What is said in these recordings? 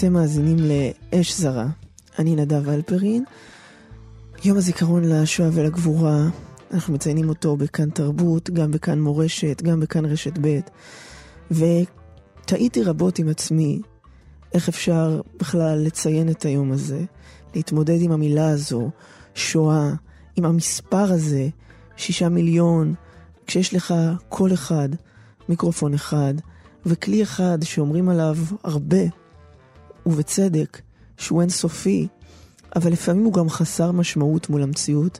אתם מאזינים לאש זרה. אני נדב אלפרין. יום הזיכרון לשואה ולגבורה, אנחנו מציינים אותו בכאן תרבות, גם בכאן מורשת, גם בכאן רשת ב', ותהיתי רבות עם עצמי איך אפשר בכלל לציין את היום הזה, להתמודד עם המילה הזו, שואה, עם המספר הזה, שישה מיליון, כשיש לך קול אחד, מיקרופון אחד, וכלי אחד שאומרים עליו הרבה, ובצדק, שהוא אינסופי, אבל לפעמים הוא גם חסר משמעות מול המציאות,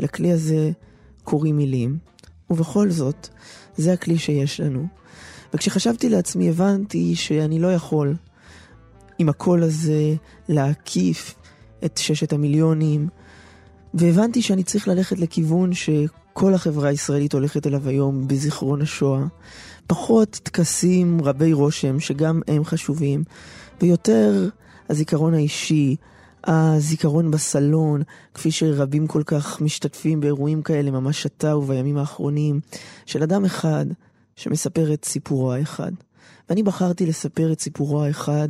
ולכלי הזה קוראים מילים. ובכל זאת, זה הכלי שיש לנו. וכשחשבתי לעצמי הבנתי שאני לא יכול עם הקול הזה להקיף את ששת המיליונים, והבנתי שאני צריך ללכת לכיוון שכל החברה הישראלית הולכת אליו היום בזיכרון השואה. פחות טקסים רבי רושם, שגם הם חשובים, ויותר הזיכרון האישי, הזיכרון בסלון, כפי שרבים כל כך משתתפים באירועים כאלה ממש עתה ובימים האחרונים, של אדם אחד שמספר את סיפורו האחד. ואני בחרתי לספר את סיפורו האחד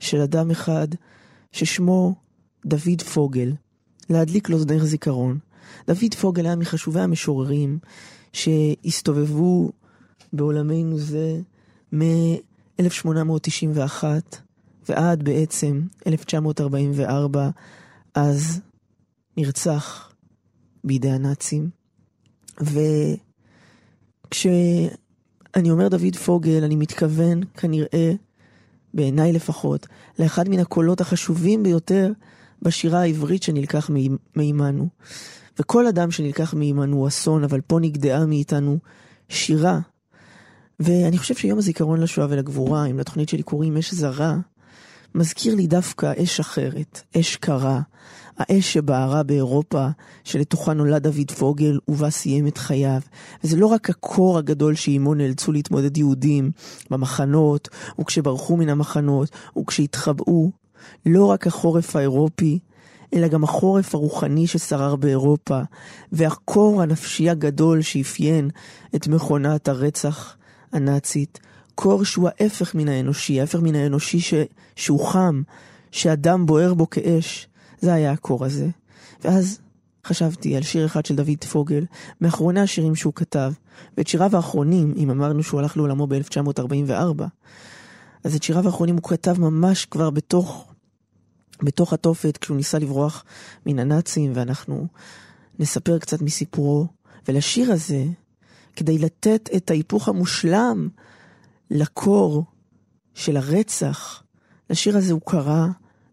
של אדם אחד ששמו דוד פוגל, להדליק לו נר זיכרון. דוד פוגל היה מחשובי המשוררים שהסתובבו בעולמנו זה מ-1891 ועד בעצם 1944, אז נרצח בידי הנאצים. וכשאני אומר דוד פוגל, אני מתכוון כנראה, בעיניי לפחות, לאחד מן הקולות החשובים ביותר בשירה העברית שנלקח מעימנו. וכל אדם שנלקח מעימנו הוא אסון, אבל פה נגדעה מאיתנו שירה ואני חושב שיום הזיכרון לשואה ולגבורה, אם לתוכנית שלי קוראים אש זרה, מזכיר לי דווקא אש אחרת, אש קרה, האש שבערה באירופה, שלתוכה נולד דוד פוגל ובה סיים את חייו. וזה לא רק הקור הגדול שעימו נאלצו להתמודד יהודים במחנות, וכשברחו מן המחנות, וכשהתחבאו, לא רק החורף האירופי, אלא גם החורף הרוחני ששרר באירופה, והקור הנפשי הגדול שאפיין את מכונת הרצח הנאצית, קור שהוא ההפך מן האנושי, ההפך מן האנושי ש... שהוא חם, שאדם בוער בו כאש, זה היה הקור הזה. ואז חשבתי על שיר אחד של דוד פוגל, מאחרוני השירים שהוא כתב, ואת שיריו האחרונים, אם אמרנו שהוא הלך לעולמו ב-1944, אז את שיריו האחרונים הוא כתב ממש כבר בתוך, בתוך התופת, כשהוא ניסה לברוח מן הנאצים, ואנחנו נספר קצת מסיפורו. ולשיר הזה, כדי לתת את ההיפוך המושלם לקור של הרצח. לשיר הזה הוא קרא,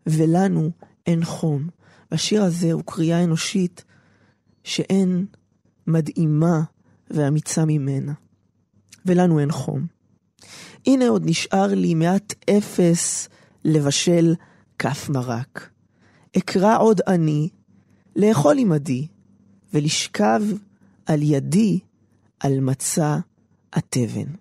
ולנו אין חום. והשיר הזה הוא קריאה אנושית שאין מדהימה ואמיצה ממנה. ולנו אין חום. הנה עוד נשאר לי מעט אפס לבשל כף מרק. אקרא עוד אני, לאכול עמדי, ולשכב על ידי על מצע התבן.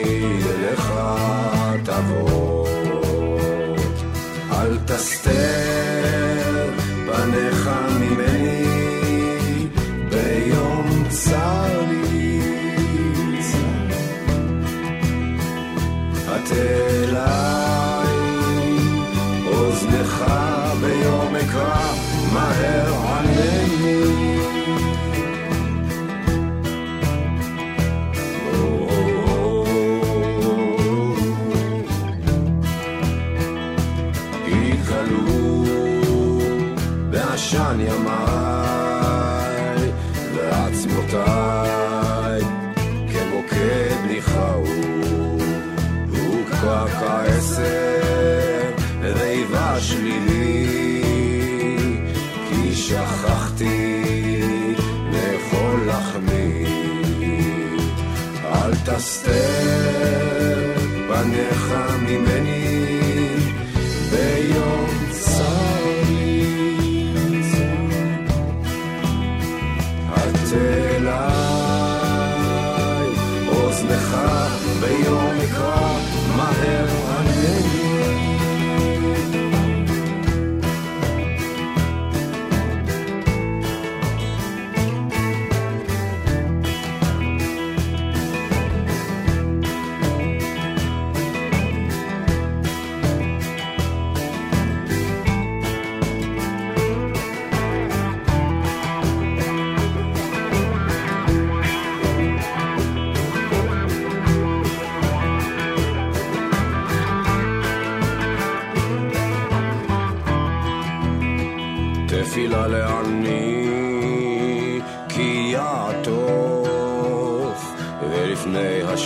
אליי, אוזנך עשן ימיו. לך עשר, ריבה שלילי, כי שכחתי לאכול לחמי. אל תסתר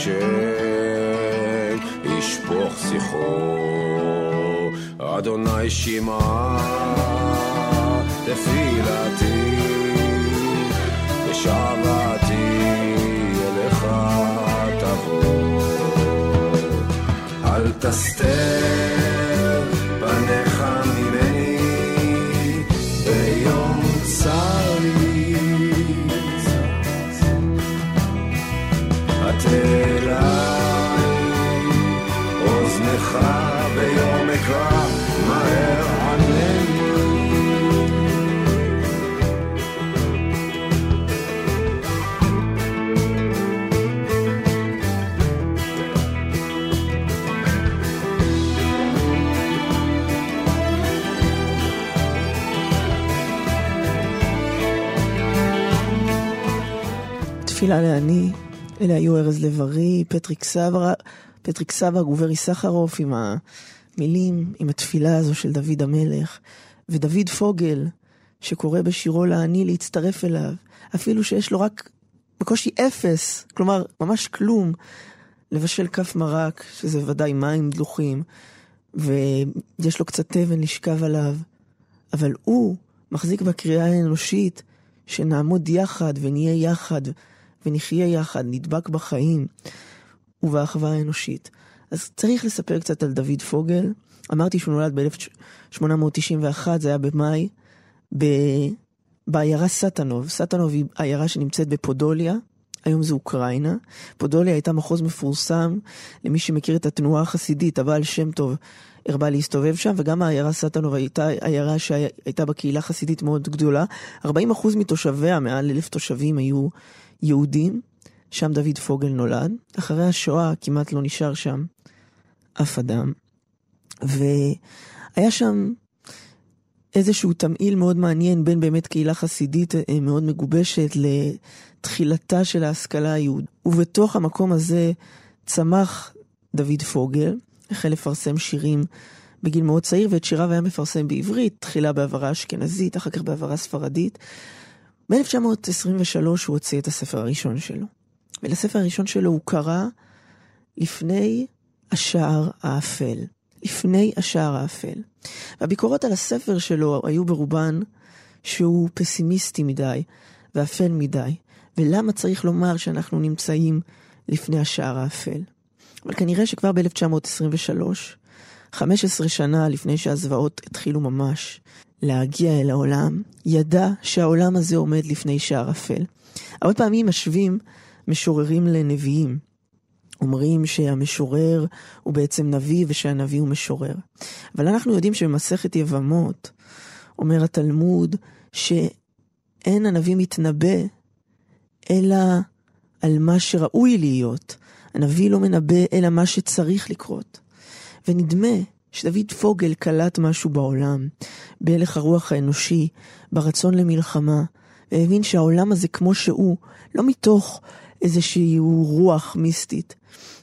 השם ישפוך שיחו אדוני שמע תפילתי ושבעתי אליך תבוא אל תסתר תפילה לעני, אלה היו ארז לב-ארי, פטריק סברה, פטריק סבג וברי סחרוף עם המילים, עם התפילה הזו של דוד המלך, ודוד פוגל, שקורא בשירו לעני להצטרף אליו, אפילו שיש לו רק בקושי אפס, כלומר, ממש כלום, לבשל כף מרק, שזה ודאי מים דלוחים, ויש לו קצת תבן לשכב עליו, אבל הוא מחזיק בקריאה האנושית שנעמוד יחד ונהיה יחד ונחיה יחד, נדבק בחיים ובאחווה האנושית. אז צריך לספר קצת על דוד פוגל. אמרתי שהוא נולד ב-1891, זה היה במאי, ב... בעיירה סטנוב. סטנוב היא עיירה שנמצאת בפודוליה, היום זה אוקראינה. פודוליה הייתה מחוז מפורסם, למי שמכיר את התנועה החסידית, הבעל שם טוב הרבה להסתובב שם, וגם העיירה סטנוב הייתה עיירה שהייתה בקהילה חסידית מאוד גדולה. 40% מתושביה, מעל אלף תושבים, היו יהודים. שם דוד פוגל נולד. אחרי השואה כמעט לא נשאר שם אף אדם. והיה שם איזשהו תמהיל מאוד מעניין בין באמת קהילה חסידית מאוד מגובשת לתחילתה של ההשכלה היהודית. ובתוך המקום הזה צמח דוד פוגל, החל לפרסם שירים בגיל מאוד צעיר, ואת שיריו היה מפרסם בעברית, תחילה בעברה אשכנזית, אחר כך בעברה ספרדית. ב-1923 הוא הוציא את הספר הראשון שלו. ולספר הראשון שלו הוא קרא לפני השער האפל. לפני השער האפל. והביקורות על הספר שלו היו ברובן שהוא פסימיסטי מדי ואפל מדי. ולמה צריך לומר שאנחנו נמצאים לפני השער האפל? אבל כנראה שכבר ב-1923, 15 שנה לפני שהזוועות התחילו ממש להגיע אל העולם, ידע שהעולם הזה עומד לפני שער אפל. הרבה פעמים משווים משוררים לנביאים. אומרים שהמשורר הוא בעצם נביא ושהנביא הוא משורר. אבל אנחנו יודעים שבמסכת יבמות אומר התלמוד שאין הנביא מתנבא אלא על מה שראוי להיות. הנביא לא מנבא אלא מה שצריך לקרות. ונדמה שדוד פוגל קלט משהו בעולם, בהלך הרוח האנושי, ברצון למלחמה, והבין שהעולם הזה כמו שהוא, לא מתוך איזושהי רוח מיסטית.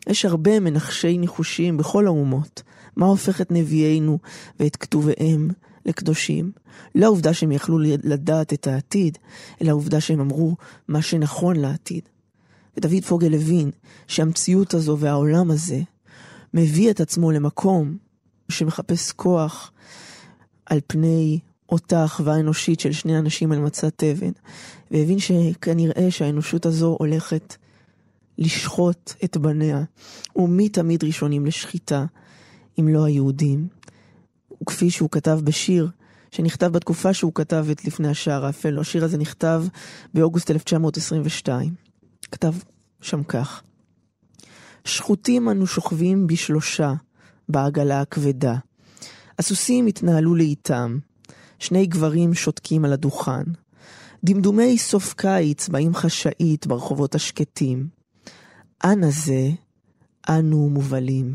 יש הרבה מנחשי ניחושים בכל האומות. מה הופך את נביאינו ואת כתוביהם לקדושים? לא העובדה שהם יכלו לדעת את העתיד, אלא העובדה שהם אמרו מה שנכון לעתיד. ודוד פוגל הבין שהמציאות הזו והעולם הזה מביא את עצמו למקום שמחפש כוח על פני אותה אחווה אנושית של שני אנשים על מצת תבן, והבין שכנראה שהאנושות הזו הולכת לשחוט את בניה, ומי תמיד ראשונים לשחיטה, אם לא היהודים. וכפי שהוא כתב בשיר, שנכתב בתקופה שהוא כתב את לפני השער האפל, השיר הזה נכתב באוגוסט 1922. כתב שם כך: שחוטים אנו שוכבים בשלושה, בעגלה הכבדה. הסוסים התנהלו לאיתם, שני גברים שותקים על הדוכן. דמדומי סוף קיץ באים חשאית ברחובות השקטים. אנה זה, אנו מובלים.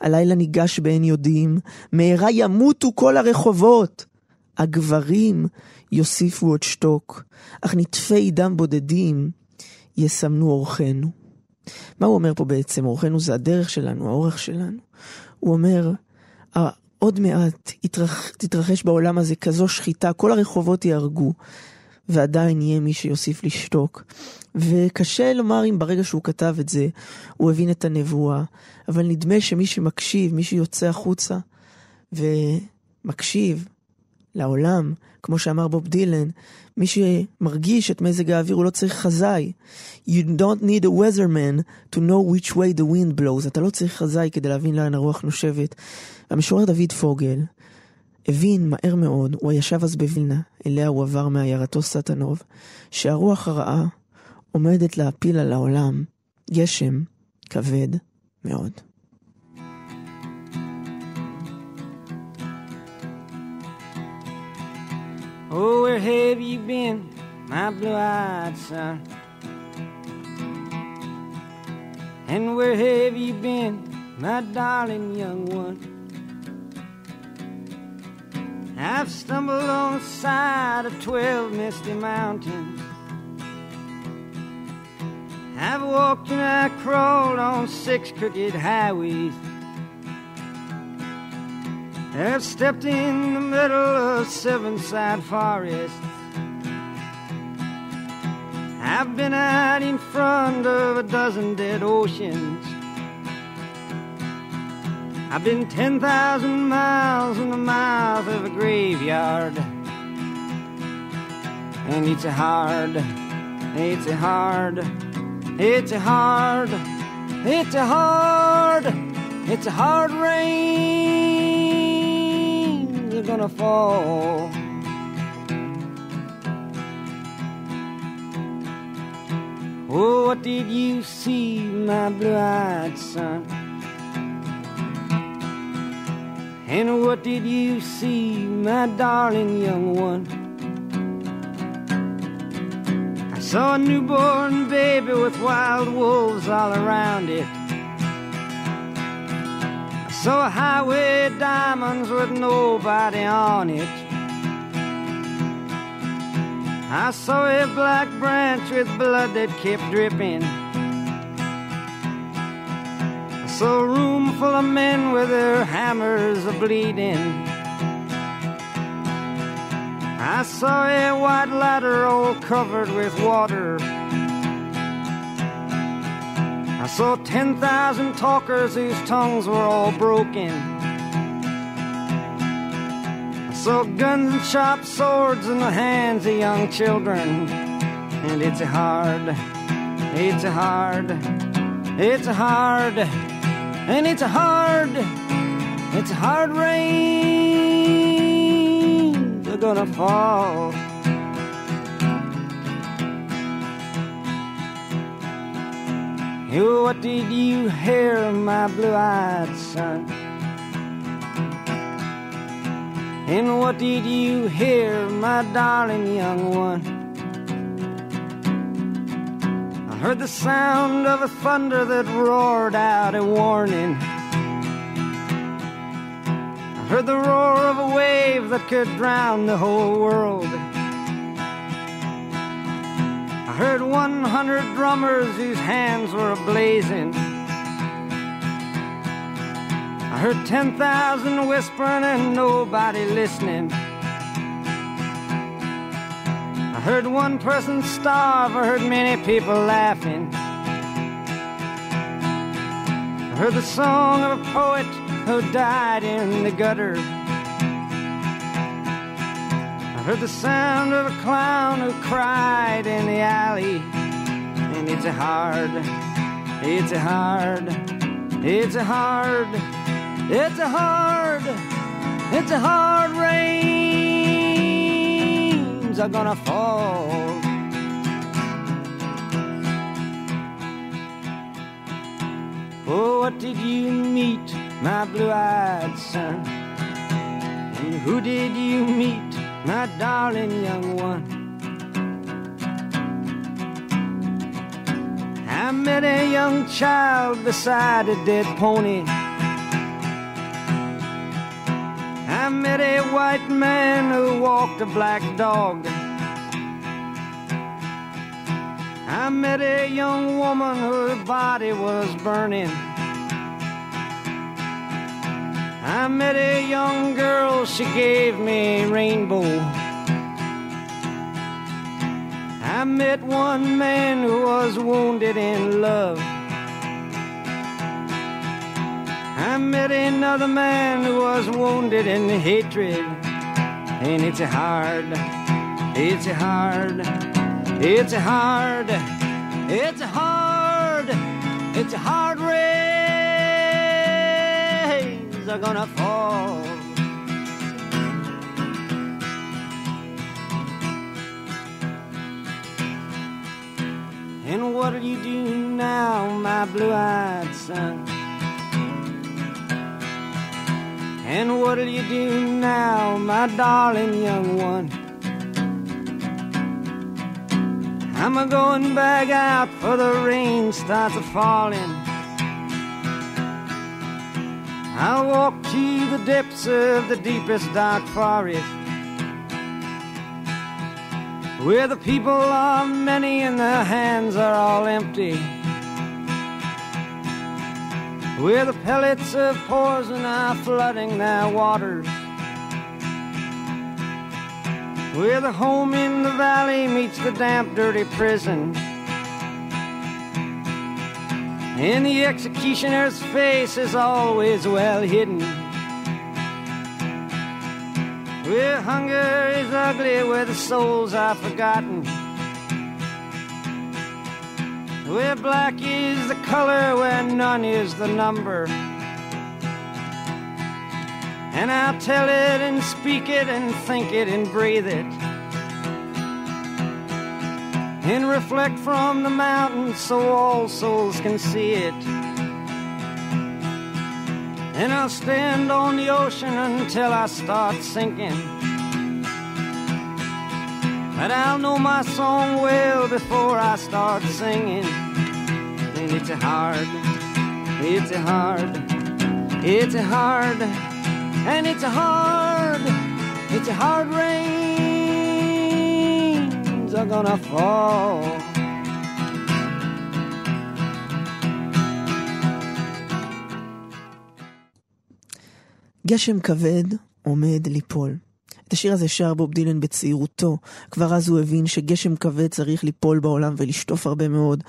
הלילה ניגש באין יודעים, מהרה ימותו כל הרחובות. הגברים יוסיפו עוד שתוק, אך נטפי דם בודדים יסמנו אורחנו. מה הוא אומר פה בעצם? אורחנו זה הדרך שלנו, האורך שלנו. הוא אומר, עוד מעט יתרח, תתרחש בעולם הזה כזו שחיטה, כל הרחובות יהרגו, ועדיין יהיה מי שיוסיף לשתוק. וקשה לומר אם ברגע שהוא כתב את זה, הוא הבין את הנבואה, אבל נדמה שמי שמקשיב, מי שיוצא החוצה ומקשיב לעולם, כמו שאמר בוב דילן, מי שמרגיש את מזג האוויר הוא לא צריך חזאי. You don't need a weatherman to know which way the wind blows. אתה לא צריך חזאי כדי להבין לאן הרוח נושבת. המשורר דוד פוגל הבין מהר מאוד, הוא ישב אז בווילנה, אליה הוא עבר מעיירתו סטנוב, שהרוח הרעה עומדת להפיל על העולם גשם כבד מאוד. Oh, where have you been, my blue-eyed son? And where have you been, my darling young one? I've stumbled on the side of twelve misty mountains. I've walked and I crawled on six crooked highways. I've stepped in the middle of seven side forests. I've been out in front of a dozen dead oceans. I've been 10,000 miles in the mouth of a graveyard. And it's a hard, it's a hard, it's a hard, it's a hard, it's a hard rain. Gonna fall. Oh, what did you see, my blue eyed son? And what did you see, my darling young one? I saw a newborn baby with wild wolves all around it. A highway diamonds with nobody on it. I saw a black branch with blood that kept dripping. I saw a room full of men with their hammers a bleeding. I saw a white ladder all covered with water. Saw 10,000 talkers whose tongues were all broken. I saw guns and sharp swords in the hands of young children. And it's a hard, it's a hard, it's a hard, and it's a hard, it's a hard rain. They're gonna fall. You, what did you hear, my blue-eyed son? And what did you hear, my darling young one? I heard the sound of a thunder that roared out a warning. I heard the roar of a wave that could drown the whole world. I heard 100 drummers whose hands were ablazing. I heard 10,000 whispering and nobody listening. I heard one person starve, I heard many people laughing. I heard the song of a poet who died in the gutter. Heard the sound of a clown who cried in the alley. And it's a hard, it's a hard, it's a hard, it's a hard, it's a hard rains are gonna fall. Oh, what did you meet, my blue-eyed son? And who did you meet, my darling young one? I met a young child beside a dead pony. I met a white man who walked a black dog. I met a young woman whose body was burning. I met a young girl, she gave me rainbow. I met one man who was wounded in love. I met another man who was wounded in hatred. And it's hard, it's hard, it's hard, it's hard, it's hard rains are gonna fall. And what'll you do now, my blue-eyed son? And what'll you do now, my darling young one? I'm a going back out for the rain starts a falling. I'll walk to the depths of the deepest dark forest. Where the people are many and their hands are all empty. Where the pellets of poison are flooding their waters. Where the home in the valley meets the damp, dirty prison. And the executioner's face is always well hidden. Where hunger is ugly, where the souls are forgotten. Where black is the color, where none is the number. And I'll tell it and speak it and think it and breathe it. And reflect from the mountain so all souls can see it. And I'll stand on the ocean until I start sinking. But I'll know my song well before I start singing. And it's a hard, it's a hard, it's a hard, and it's a hard, it's a hard rains are gonna fall. גשם כבד עומד ליפול. את השיר הזה שר בוב דילן בצעירותו. כבר אז הוא הבין שגשם כבד צריך ליפול בעולם ולשטוף הרבה מאוד.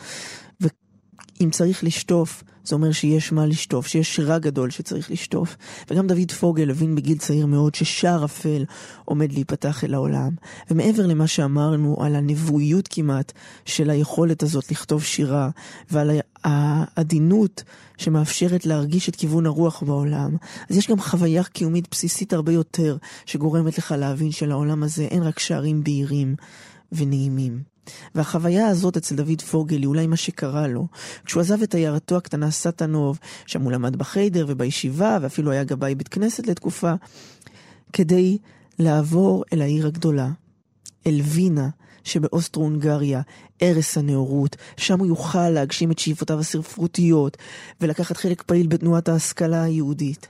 ואם צריך לשטוף, זה אומר שיש מה לשטוף, שיש רע גדול שצריך לשטוף. וגם דוד פוגל הבין בגיל צעיר מאוד ששער אפל עומד להיפתח אל העולם. ומעבר למה שאמרנו על הנבואיות כמעט של היכולת הזאת לכתוב שירה, ועל העדינות שמאפשרת להרגיש את כיוון הרוח בעולם, אז יש גם חוויה קיומית בסיסית הרבה יותר, שגורמת לך להבין שלעולם הזה אין רק שערים בהירים ונעימים. והחוויה הזאת אצל דוד פוגל היא אולי מה שקרה לו. כשהוא עזב את עיירתו הקטנה סטנוב, שם הוא למד בחיידר ובישיבה, ואפילו היה גבאי בית כנסת לתקופה, כדי לעבור אל העיר הגדולה, אל וינה, שבאוסטרו-הונגריה, ערש הנאורות, שם הוא יוכל להגשים את שאיפותיו הספרותיות, ולקחת חלק פעיל בתנועת ההשכלה היהודית.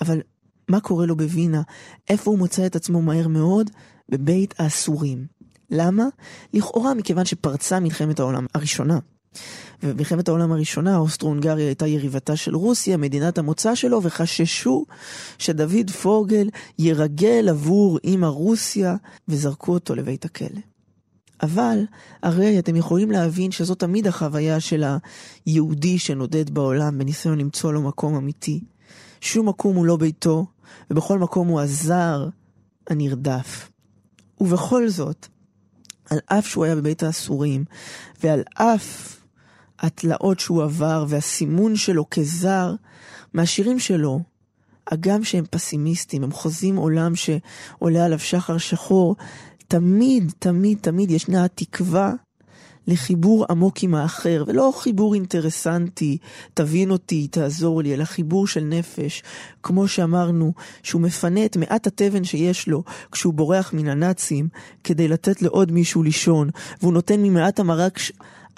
אבל מה קורה לו בווינה? איפה הוא מוצא את עצמו מהר מאוד? בבית האסורים. למה? לכאורה מכיוון שפרצה מלחמת העולם הראשונה. ובמלחמת העולם הראשונה, אוסטרו-הונגריה הייתה יריבתה של רוסיה, מדינת המוצא שלו, וחששו שדוד פוגל ירגל עבור אימא רוסיה, וזרקו אותו לבית הכלא. אבל הרי אתם יכולים להבין שזו תמיד החוויה של היהודי שנודד בעולם בניסיון למצוא לו מקום אמיתי. שום מקום הוא לא ביתו, ובכל מקום הוא הזר הנרדף. ובכל זאת, על אף שהוא היה בבית האסורים, ועל אף התלאות שהוא עבר והסימון שלו כזר, מהשירים שלו, הגם שהם פסימיסטים, הם חוזים עולם שעולה עליו שחר שחור, תמיד, תמיד, תמיד ישנה התקווה לחיבור עמוק עם האחר, ולא חיבור אינטרסנטי, תבין אותי, תעזור לי, אלא חיבור של נפש. כמו שאמרנו, שהוא מפנה את מעט התבן שיש לו כשהוא בורח מן הנאצים, כדי לתת לעוד מישהו לישון, והוא נותן ממעט המרק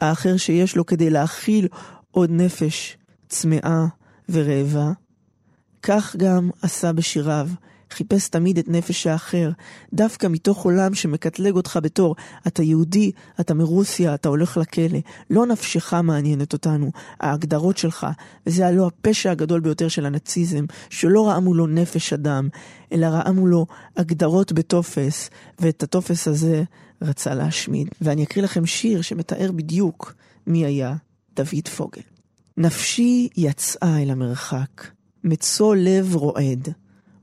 האחר שיש לו כדי להאכיל עוד נפש צמאה ורעבה. כך גם עשה בשיריו. חיפש תמיד את נפש האחר, דווקא מתוך עולם שמקטלג אותך בתור אתה יהודי, אתה מרוסיה, אתה הולך לכלא. לא נפשך מעניינת אותנו, ההגדרות שלך, וזה הלא הפשע הגדול ביותר של הנאציזם, שלא ראה מולו נפש אדם, אלא ראה מולו הגדרות בטופס, ואת הטופס הזה רצה להשמיד. ואני אקריא לכם שיר שמתאר בדיוק מי היה דוד פוגל. נפשי יצאה אל המרחק, מצוא לב רועד.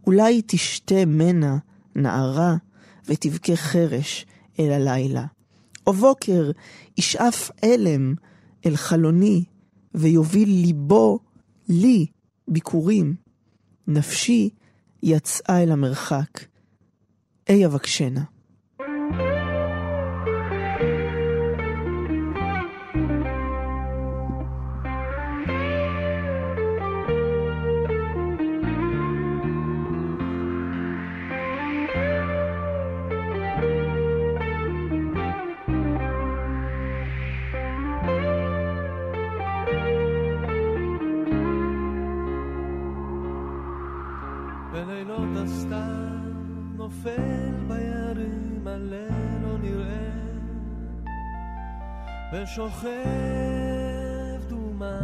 אולי תשתה מנה נערה ותבכה חרש אל הלילה. או בוקר ישאף אלם אל חלוני ויוביל ליבו לי ביקורים. נפשי יצאה אל המרחק. אי אבקשנה. ושוכב דומה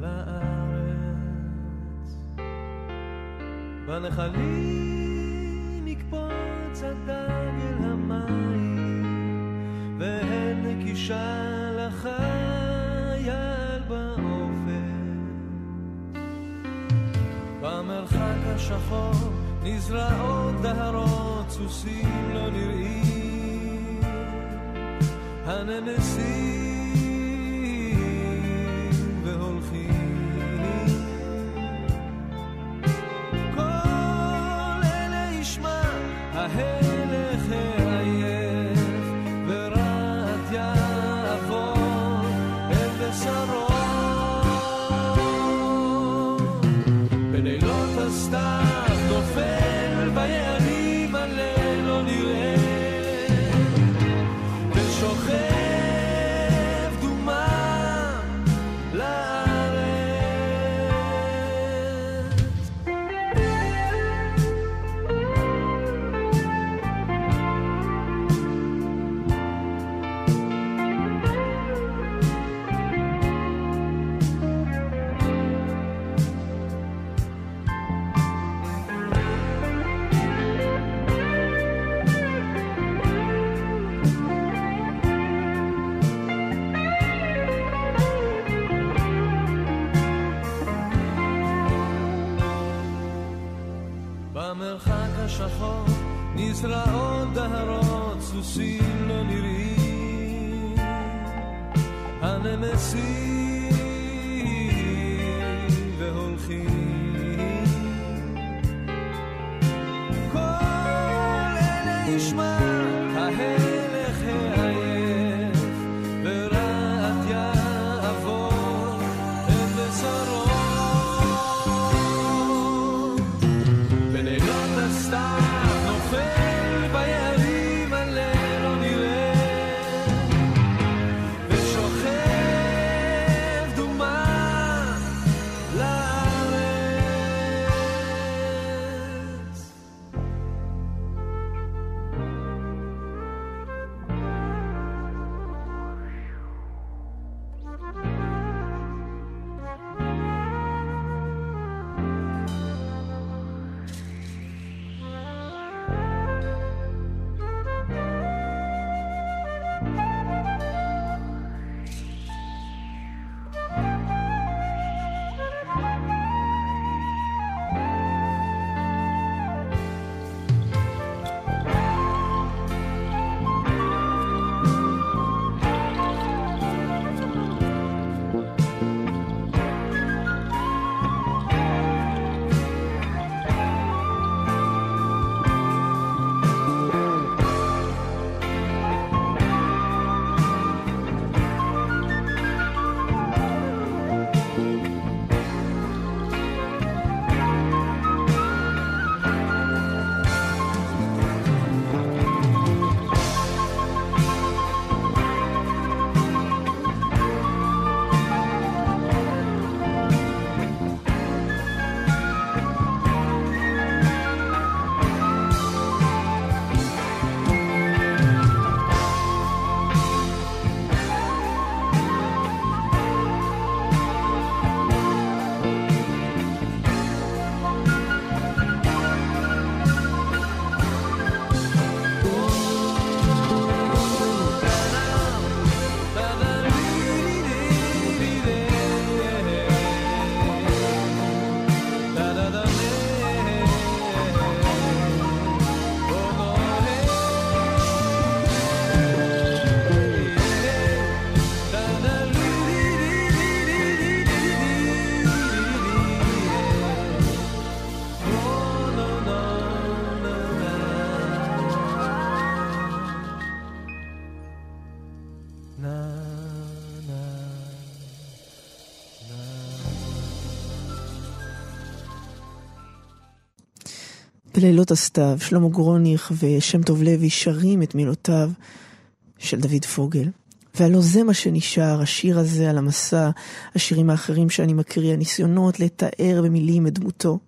לארץ. בנחלים נקפוץ הדג אל המים, והן נקישה לחייל באופן. במרחק השחור נזרעות דהרות, סוסים לא נראים. הנמסים השחור נזרעות דהרות, סוסים לא נראים, הנמסים בלילות הסתיו, שלמה גרוניך ושם טוב לוי שרים את מילותיו של דוד פוגל. והלא זה מה שנשאר, השיר הזה על המסע, השירים האחרים שאני מקריא, הניסיונות לתאר במילים את דמותו.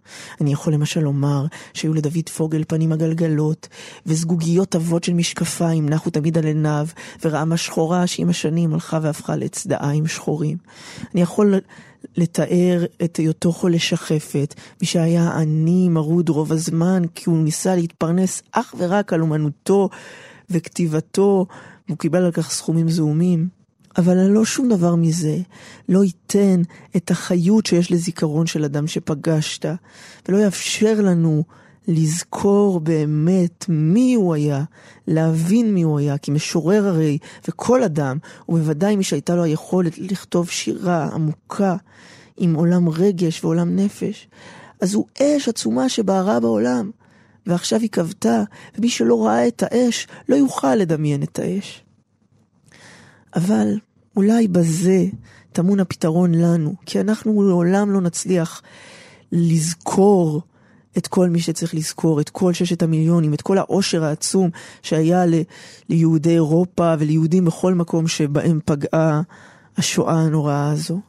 אני יכול למשל לומר שהיו לדוד פוגל פנים עגלגלות, וזגוגיות עבות של משקפיים נחו תמיד על עיניו, ורעמה שחורה שעם השנים הלכה והפכה לצדעיים שחורים. אני יכול לתאר את היותו חולה שחפת, מי שהיה עני מרוד רוב הזמן, כי הוא ניסה להתפרנס אך ורק על אומנותו וכתיבתו, והוא קיבל על כך סכומים זעומים. אבל לא שום דבר מזה לא ייתן את החיות שיש לזיכרון של אדם שפגשת, ולא יאפשר לנו לזכור באמת מי הוא היה, להבין מי הוא היה, כי משורר הרי, וכל אדם, ובוודאי מי שהייתה לו היכולת לכתוב שירה עמוקה, עם עולם רגש ועולם נפש, אז הוא אש עצומה שבערה בעולם, ועכשיו היא כבתה, ומי שלא ראה את האש, לא יוכל לדמיין את האש. אבל אולי בזה טמון הפתרון לנו, כי אנחנו לעולם לא נצליח לזכור את כל מי שצריך לזכור, את כל ששת המיליונים, את כל העושר העצום שהיה ל, ליהודי אירופה וליהודים בכל מקום שבהם פגעה השואה הנוראה הזו.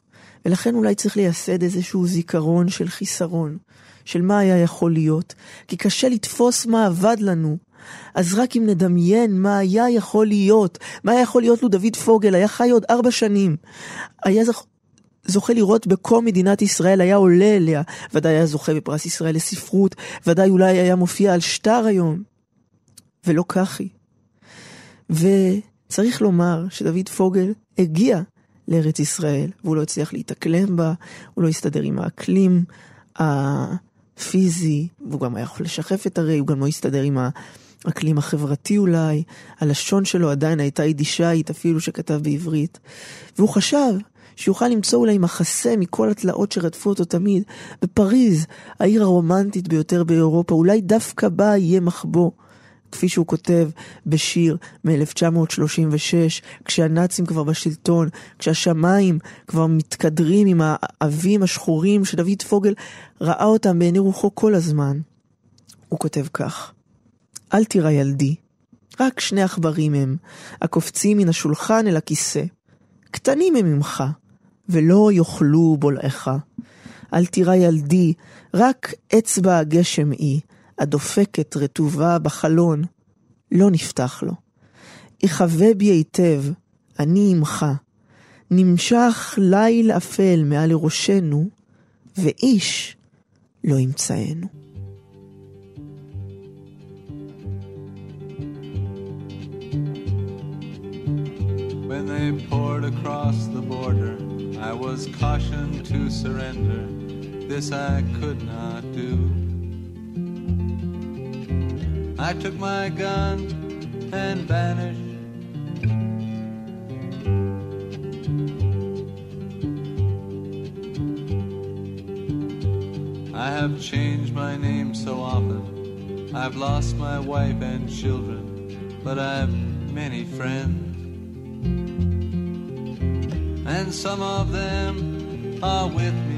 ולכן אולי צריך לייסד איזשהו זיכרון של חיסרון, של מה היה יכול להיות, כי קשה לתפוס מה אבד לנו. אז רק אם נדמיין מה היה יכול להיות, מה היה יכול להיות לו דוד פוגל, היה חי עוד ארבע שנים, היה זוכ... זוכה לראות בקום מדינת ישראל, היה עולה אליה, ודאי היה זוכה בפרס ישראל לספרות, ודאי אולי היה מופיע על שטר היום. ולא כך היא. וצריך לומר שדוד פוגל הגיע לארץ ישראל, והוא לא הצליח להתאקלם בה, הוא לא הסתדר עם האקלים הפיזי, והוא גם היה יכול לשחף את הרי, הוא גם לא הסתדר עם האקלים החברתי אולי, הלשון שלו עדיין הייתה יידישאית, אפילו שכתב בעברית, והוא חשב שיוכל למצוא אולי מחסה מכל התלאות שרדפו אותו תמיד, בפריז, העיר הרומנטית ביותר באירופה, אולי דווקא בה יהיה מחבוא. כפי שהוא כותב בשיר מ-1936, כשהנאצים כבר בשלטון, כשהשמיים כבר מתקדרים עם האבים השחורים שדוד פוגל ראה אותם בעיני רוחו כל הזמן. הוא כותב כך: אל תירא ילדי, רק שני עכברים הם, הקופצים מן השולחן אל הכיסא. קטנים הם ממך, ולא יאכלו בולעך. אל תירא ילדי, רק אצבע הגשם היא, הדופקת רטובה בחלון, לא נפתח לו. יכבה בי היטב, אני עמך. נמשך ליל אפל מעל לראשנו, ואיש לא ימצאנו. When they poured across the border, I was cautioned to surrender. This I could not do. I took my gun and vanished. I have changed my name so often. I've lost my wife and children, but I've many friends. And some of them are with me.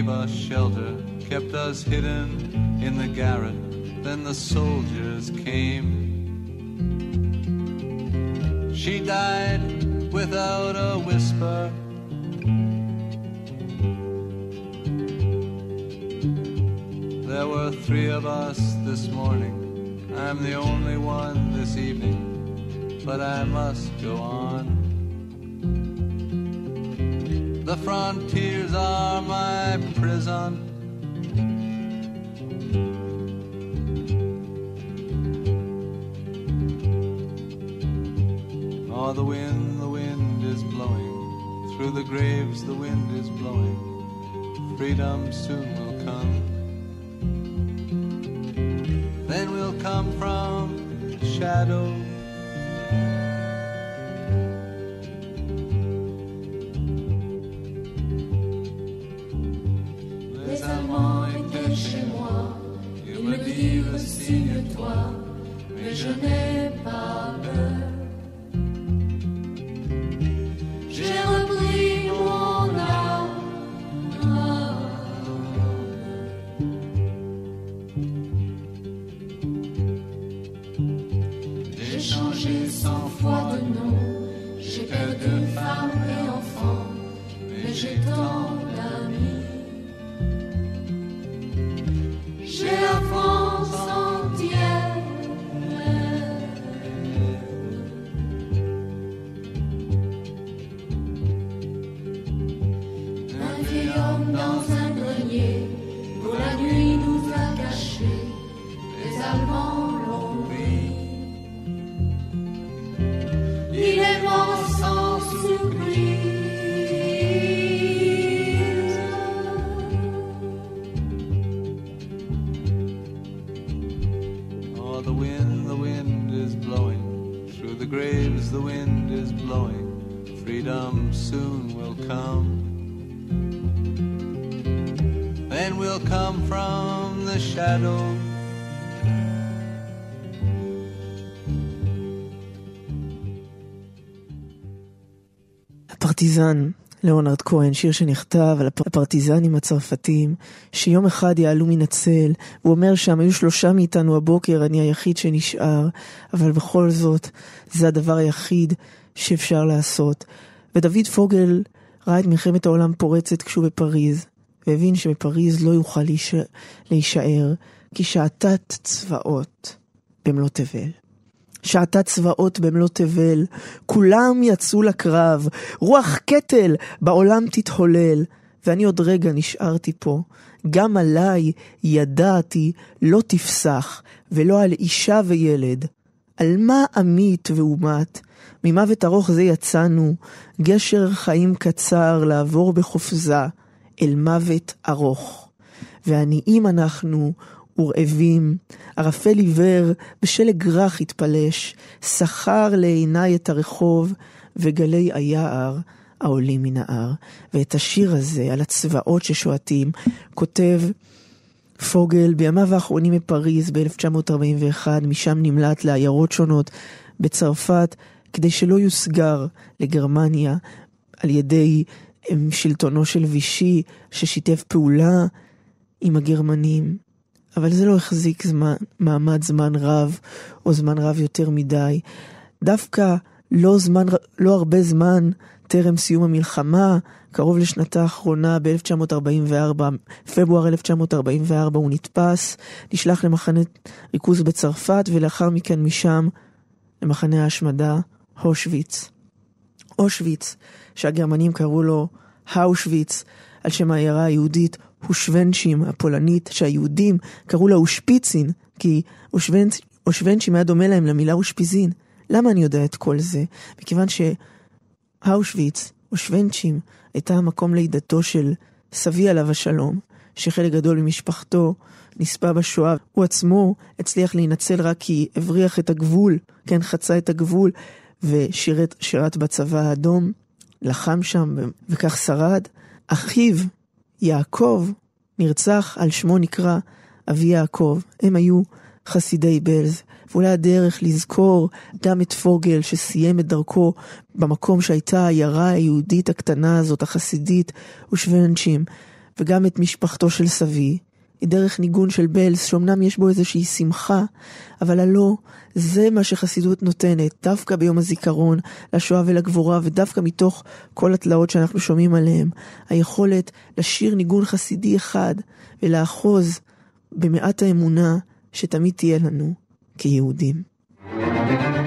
Gave us shelter, kept us hidden in the garret. Then the soldiers came. She died without a whisper. There were three of us this morning. I'm the only one this evening, but I must go on. Frontiers are my prison. Oh, the wind, the wind is blowing. Through the graves, the wind is blowing. Freedom soon will come. Then we'll come from the הפרטיזן, ליאונרד כהן, שיר שנכתב על הפ- הפרטיזנים הצרפתים, שיום אחד יעלו מן הצל. הוא אומר שם, היו שלושה מאיתנו הבוקר, אני היחיד שנשאר, אבל בכל זאת, זה הדבר היחיד שאפשר לעשות. ודוד פוגל ראה את מלחמת העולם פורצת כשהוא בפריז, והבין שבפריז לא יוכל להיש... להישאר, כי שעתת צבאות במלוא תבל. שעתה צבאות במלוא תבל, כולם יצאו לקרב, רוח קטל בעולם תתהולל, ואני עוד רגע נשארתי פה. גם עליי ידעתי לא תפסח, ולא על אישה וילד. על מה עמית ואומת? ממוות ארוך זה יצאנו, גשר חיים קצר לעבור בחופזה, אל מוות ארוך. ועניים אנחנו, ורעבים, ערפל עיוור, בשלג רך התפלש, שכר לעיניי את הרחוב, וגלי היער העולים מן ההר. ואת השיר הזה, על הצבאות ששועטים, כותב פוגל בימיו האחרונים בפריז ב-1941, משם נמלט לעיירות שונות בצרפת, כדי שלא יוסגר לגרמניה על ידי em, שלטונו של וישי, ששיתף פעולה עם הגרמנים. אבל זה לא החזיק זמן, מעמד זמן רב, או זמן רב יותר מדי. דווקא לא, זמן, לא הרבה זמן טרם סיום המלחמה, קרוב לשנתה האחרונה, ב-1944, פברואר 1944, הוא נתפס, נשלח למחנה ריכוז בצרפת, ולאחר מכן משם למחנה ההשמדה, הושוויץ. אושוויץ, שהגרמנים קראו לו האושוויץ, על שם העיירה היהודית הושוונצ'ים הפולנית, שהיהודים קראו לה אושפיצין, כי אושוונצ... אושוונצ'ים היה דומה להם למילה אושפיזין. למה אני יודע את כל זה? מכיוון שהאושוויץ, אושוונצ'ים, הייתה המקום לידתו של סבי עליו השלום, שחלק גדול ממשפחתו נספה בשואה. הוא עצמו הצליח להינצל רק כי הבריח את הגבול, כן, חצה את הגבול, ושירת בצבא האדום, לחם שם, וכך שרד. אחיו, יעקב, נרצח, על שמו נקרא אבי יעקב. הם היו חסידי בלז. ואולי הדרך לזכור גם את פוגל שסיים את דרכו במקום שהייתה העיירה היהודית הקטנה הזאת, החסידית, ושוונצ'ים, וגם את משפחתו של סבי, דרך ניגון של בלס, שאומנם יש בו איזושהי שמחה, אבל הלא, זה מה שחסידות נותנת, דווקא ביום הזיכרון לשואה ולגבורה, ודווקא מתוך כל התלאות שאנחנו שומעים עליהן, היכולת לשיר ניגון חסידי אחד, ולאחוז במעט האמונה שתמיד תהיה לנו כיהודים. Oh,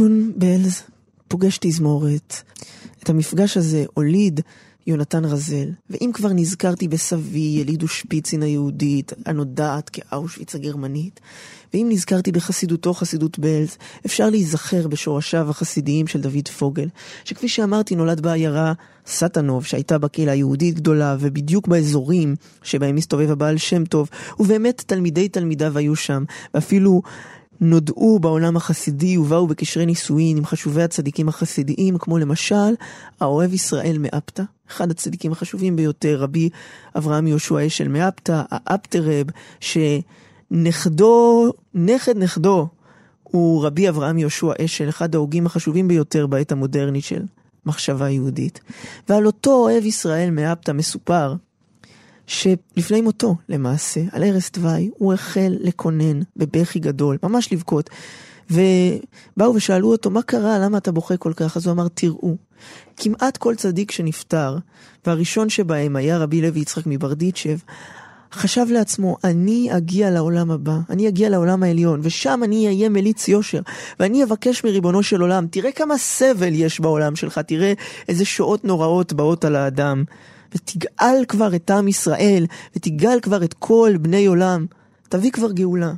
ניגון בעלז פוגש תזמורת. את המפגש הזה הוליד יונתן רזל, ואם כבר נזכרתי בסבי, יליד ושפיצין היהודית, הנודעת כאושוויץ הגרמנית, ואם נזכרתי בחסידותו, חסידות בעלז, אפשר להיזכר בשורשיו החסידיים של דוד פוגל, שכפי שאמרתי נולד בעיירה סטנוב, שהייתה בה קהילה יהודית גדולה, ובדיוק באזורים שבהם מסתובב הבעל שם טוב, ובאמת תלמידי תלמידיו היו שם, ואפילו נודעו בעולם החסידי ובאו בקשרי נישואין עם חשובי הצדיקים החסידיים, כמו למשל האוהב ישראל מאפתא, אחד הצדיקים החשובים ביותר, רבי אברהם יהושע אשל מאפתא, האפטרב, שנכדו, נכד נכדו, הוא רבי אברהם יהושע אשל, אחד ההוגים החשובים ביותר בעת המודרנית של מחשבה יהודית. ועל אותו אוהב ישראל מאפתא מסופר שלפני מותו, למעשה, על ערש דווי, הוא החל לקונן בבכי גדול, ממש לבכות. ובאו ושאלו אותו, מה קרה? למה אתה בוכה כל כך? אז הוא אמר, תראו, כמעט כל צדיק שנפטר, והראשון שבהם היה רבי לוי יצחק מברדיצ'ב, חשב לעצמו, אני אגיע לעולם הבא, אני אגיע לעולם העליון, ושם אני אהיה מליץ יושר, ואני אבקש מריבונו של עולם, תראה כמה סבל יש בעולם שלך, תראה איזה שואות נוראות באות על האדם. ותגאל כבר את עם ישראל, ותגאל כבר את כל בני עולם, תביא כבר גאולה.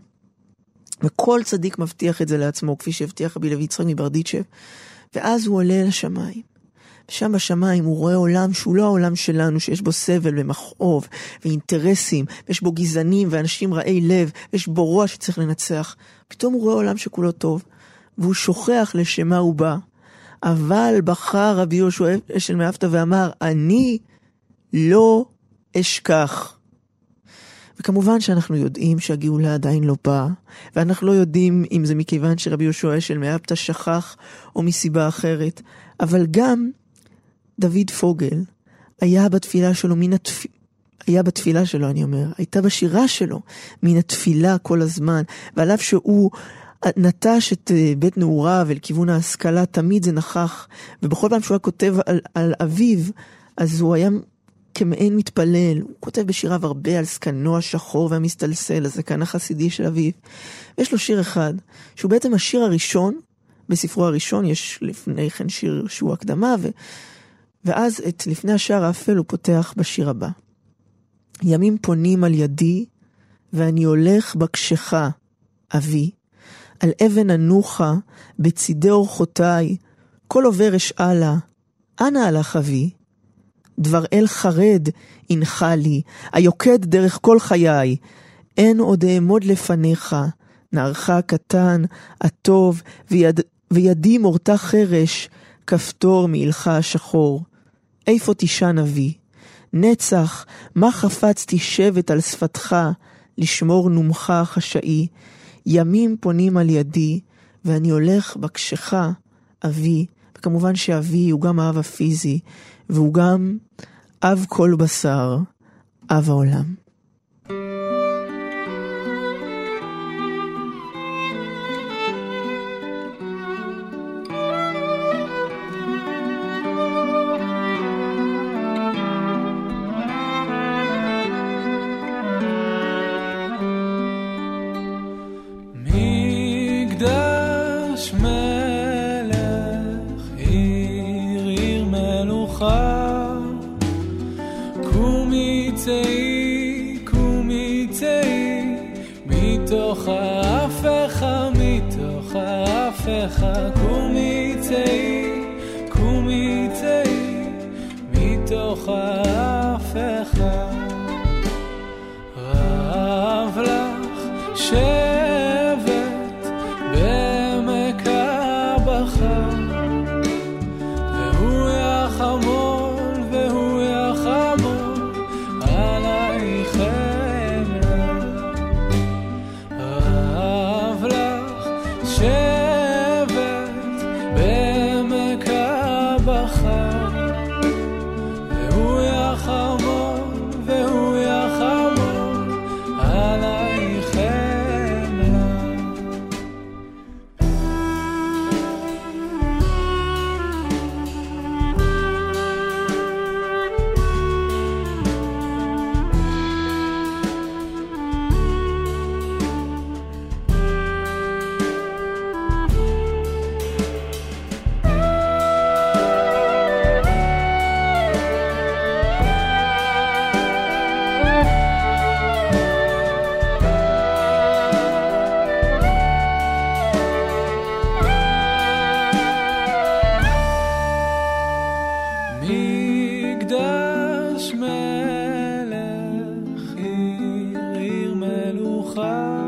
וכל צדיק מבטיח את זה לעצמו, כפי שהבטיח רבי לוי יצחק מברדיצ'ב. ואז הוא עולה לשמיים. ושם בשמיים הוא רואה עולם שהוא לא העולם שלנו, שיש בו סבל ומכאוב ואינטרסים, ויש בו גזענים ואנשים רעי לב, ויש בו רוע שצריך לנצח. פתאום הוא רואה עולם שכולו טוב, והוא שוכח לשמה הוא בא. אבל בחר רבי יהושע אשל מאפתא ואמר, אני לא אשכח. וכמובן שאנחנו יודעים שהגאולה עדיין לא באה, ואנחנו לא יודעים אם זה מכיוון שרבי יהושע אשל מאפתא שכח או מסיבה אחרת, אבל גם דוד פוגל היה בתפילה שלו מן התפ... היה בתפילה שלו, אני אומר, הייתה בשירה שלו מן התפילה כל הזמן, ועל אף שהוא נטש את אה, בית נעוריו אל כיוון ההשכלה, תמיד זה נכח, ובכל פעם שהוא היה כותב על, על אביו, אז הוא היה כמעין מתפלל, הוא כותב בשיריו הרבה על זקנו השחור והמסתלסל, הזקן החסידי של אביו. ויש לו שיר אחד, שהוא בעצם השיר הראשון, בספרו הראשון יש לפני כן שיר שהוא הקדמה, ו... ואז את לפני השער האפל הוא פותח בשיר הבא. ימים פונים על ידי, ואני הולך בקשך, אבי, על אבן אנוחה, בצידי אורחותיי, כל עובר אשאלה, אנה הלך אבי? דבר אל חרד הנחה לי, היוקד דרך כל חיי. אין עוד אעמוד לפניך, נערך הקטן, הטוב, ויד, וידי מורתה חרש, כפתור מעילך השחור. איפה תישן אבי? נצח, מה חפצתי שבט על שפתך, לשמור נומך החשאי. ימים פונים על ידי, ואני הולך בקשך, אבי, וכמובן שאבי הוא גם האב הפיזי, והוא גם אב כל בשר, אב העולם. Smell. מתוך מלוכה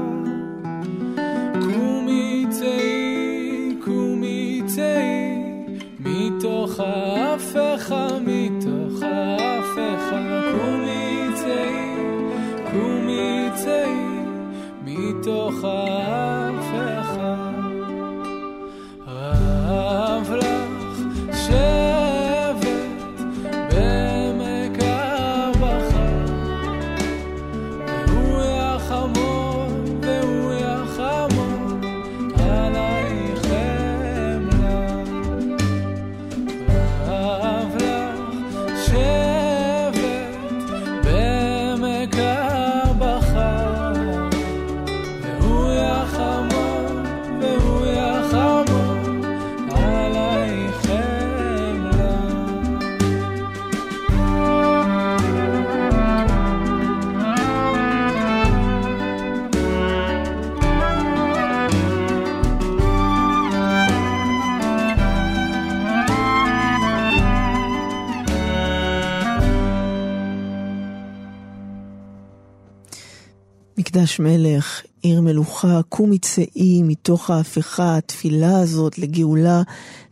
מקדש מלך, עיר מלוכה, קומי צאי מתוך ההפיכה, התפילה הזאת לגאולה,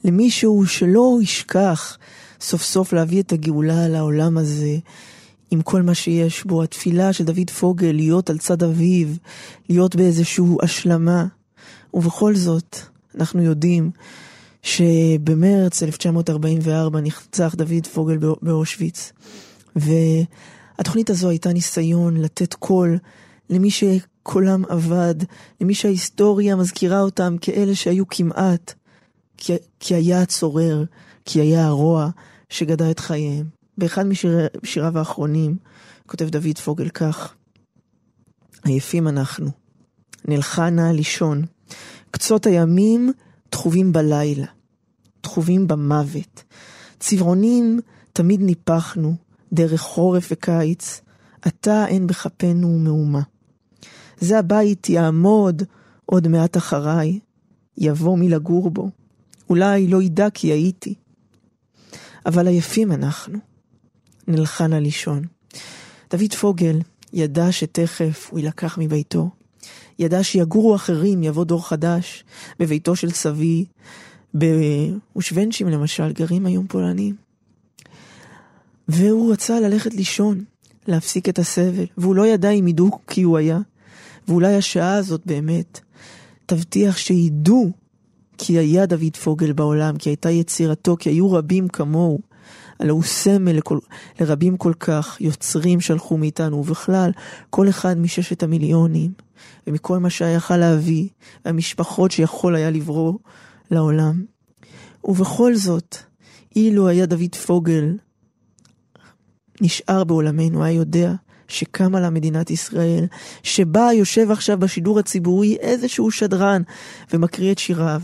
למישהו שלא ישכח סוף סוף להביא את הגאולה לעולם הזה, עם כל מה שיש בו, התפילה של דוד פוגל, להיות על צד אביו, להיות באיזושהי השלמה. ובכל זאת, אנחנו יודעים שבמרץ 1944 נרצח דוד פוגל בא- באושוויץ. והתוכנית הזו הייתה ניסיון לתת קול למי שקולם אבד, למי שההיסטוריה מזכירה אותם כאלה שהיו כמעט, כי, כי היה הצורר, כי היה הרוע שגדע את חייהם. באחד משיריו האחרונים כותב דוד פוגל כך: עייפים אנחנו, נלכה נא לישון, קצות הימים טחובים בלילה, טחובים במוות, צבעונים תמיד ניפחנו, דרך חורף וקיץ, עתה אין בכפינו מאומה. זה הבית יעמוד עוד מעט אחריי, יבוא מי לגור בו, אולי לא ידע כי הייתי. אבל עייפים אנחנו, נלכה נא לישון. דוד פוגל ידע שתכף הוא יילקח מביתו. ידע שיגורו אחרים, יבוא דור חדש, בביתו של סבי, באושוונצ'ים למשל, גרים היום פולנים. והוא רצה ללכת לישון, להפסיק את הסבל, והוא לא ידע אם ידעו כי הוא היה, ואולי השעה הזאת באמת תבטיח שידעו כי היה דוד פוגל בעולם, כי הייתה יצירתו, כי היו רבים כמוהו. הלא הוא סמל לכל, לרבים כל כך, יוצרים שלחו מאיתנו, ובכלל, כל אחד מששת המיליונים, ומכל מה שיכל להביא, והמשפחות שיכול היה לברוא לעולם. ובכל זאת, אילו היה דוד פוגל נשאר בעולמנו, היה יודע שקמה לה מדינת ישראל, שבה יושב עכשיו בשידור הציבורי איזשהו שדרן ומקריא את שיריו.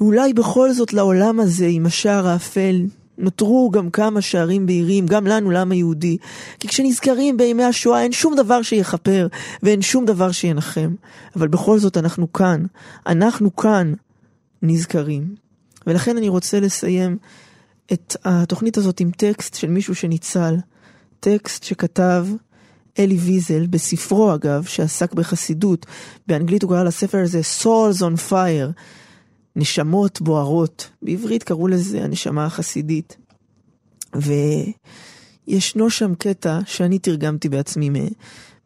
ואולי בכל זאת לעולם הזה, עם השער האפל, נותרו גם כמה שערים בהירים, גם לנו, לעם היהודי. כי כשנזכרים בימי השואה אין שום דבר שיכפר ואין שום דבר שינחם. אבל בכל זאת אנחנו כאן, אנחנו כאן נזכרים. ולכן אני רוצה לסיים את התוכנית הזאת עם טקסט של מישהו שניצל. טקסט שכתב אלי ויזל, בספרו אגב, שעסק בחסידות. באנגלית הוא קרא לספר הזה Souls on Fire. נשמות בוערות. בעברית קראו לזה הנשמה החסידית. וישנו שם קטע שאני תרגמתי בעצמי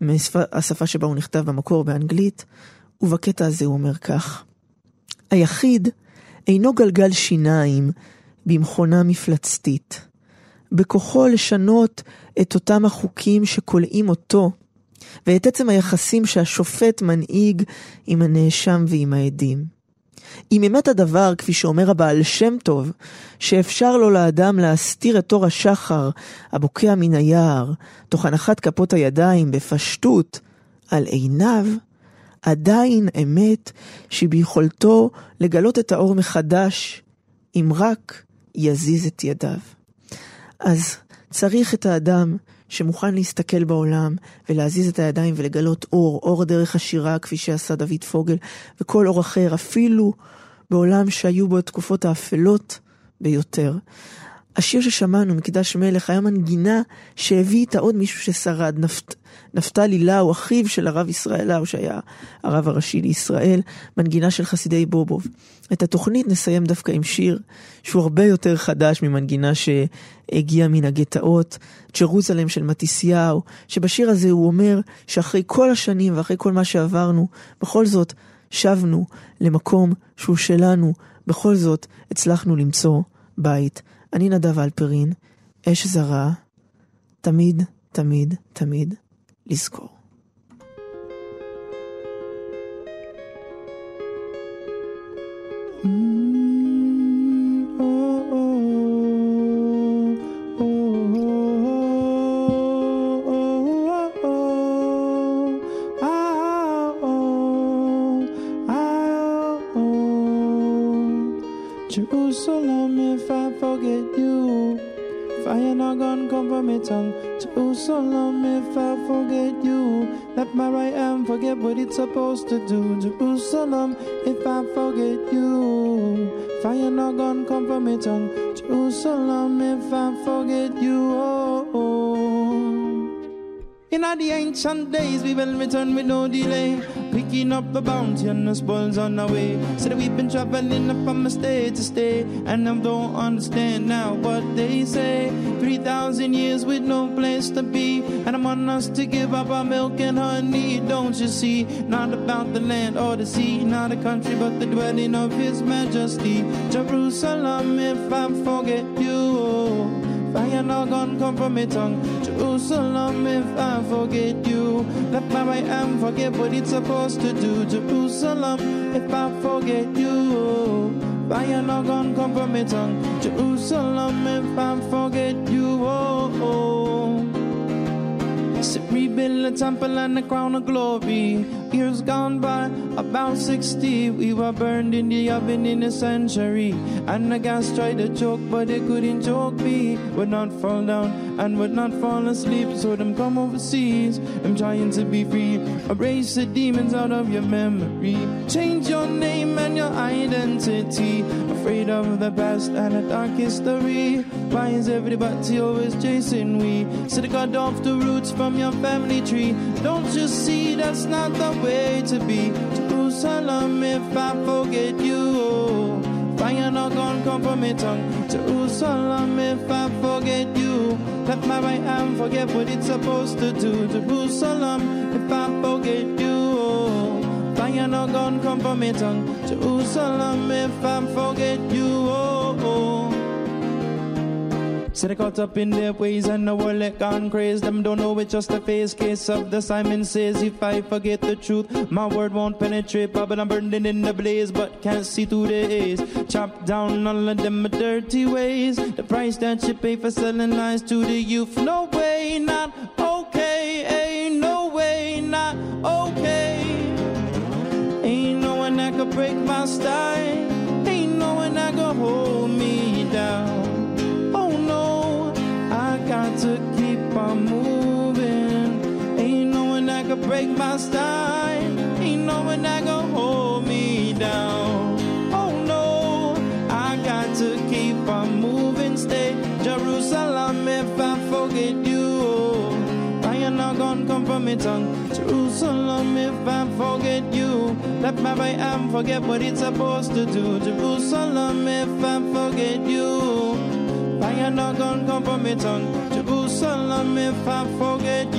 מהשפה שבה הוא נכתב במקור באנגלית, ובקטע הזה הוא אומר כך: היחיד אינו גלגל שיניים במכונה מפלצתית. בכוחו לשנות את אותם החוקים שכולאים אותו, ואת עצם היחסים שהשופט מנהיג עם הנאשם ועם העדים. אם אמת הדבר, כפי שאומר הבעל שם טוב, שאפשר לו לאדם להסתיר את אור השחר הבוקע מן היער, תוך הנחת כפות הידיים בפשטות על עיניו, עדיין אמת שביכולתו לגלות את האור מחדש, אם רק יזיז את ידיו. אז צריך את האדם שמוכן להסתכל בעולם ולהזיז את הידיים ולגלות אור, אור דרך השירה כפי שעשה דוד פוגל, וכל אור אחר, אפילו בעולם שהיו בו התקופות האפלות ביותר. השיר ששמענו מקדש מלך היה מנגינה שהביא איתה עוד מישהו ששרד, נפת, נפתלי לאו, אחיו של הרב ישראל לאו, שהיה הרב הראשי לישראל, מנגינה של חסידי בובוב. את התוכנית נסיים דווקא עם שיר שהוא הרבה יותר חדש ממנגינה שהגיעה מן הגטאות, ג'רוזלם של מתיסיהו, שבשיר הזה הוא אומר שאחרי כל השנים ואחרי כל מה שעברנו, בכל זאת שבנו למקום שהוא שלנו, בכל זאת הצלחנו למצוא בית. אני נדב אלפרין, אש זרה, תמיד, תמיד, תמיד לזכור. Jerusalem, 中 ancient days, we will return with no delay. Picking up the bounty and the spoils on our way. That we've been traveling up from state to state. And I don't understand now what they say. 3,000 years with no place to be. And I'm on us to give up our milk and honey. Don't you see? Not about the land or the sea. Not a country, but the dwelling of His majesty. Jerusalem, if I forget you. Fire not gonna come from my tongue. Oh, Jerusalem, if I forget you. Let my right hand forget what it's supposed to do. Jerusalem, if I forget you. Fire not gonna come from my tongue. Jerusalem, if I forget you. Oh, oh. So rebuild the temple and the crown of glory. Years gone by, about 60, we were burned in the oven in a century. And the gas tried to choke, but they couldn't choke me. Would not fall down and would not fall asleep. So them come overseas, I'm trying to be free. Erase the demons out of your memory. Change your name and your identity. Afraid of the past and a dark history. Why is everybody always chasing we? So they cut off the roots from your family tree. Don't you see that's not the way to be? To Jerusalem, if I forget you. Fire not gonna come from my tongue. To Jerusalem, if I forget you. Let my right hand forget what it's supposed to do. To Jerusalem, if I forget you. Fire not gonna come from my tongue. To Jerusalem, if I forget you. Oh. So they caught up in their ways and the world gone crazy. Them don't know it's just a face case of the Simon says. If I forget the truth, my word won't penetrate. But I'm burning in the blaze, but can't see through the haze. Chop down all of them dirty ways. The price that you pay for selling lies to the youth. No way, not okay. Ain't no way, not okay. Ain't no one that could break my style. Ain't no one that could hold break my spine. Ain't no one that gonna hold me down. Oh no, I got to keep on moving. Stay Jerusalem if I forget you. Fire not gonna come from me tongue. Jerusalem if I forget you. Let my right hand forget what it's supposed to do. Jerusalem if I forget you. Fire not gonna come from me tongue. Jerusalem if I forget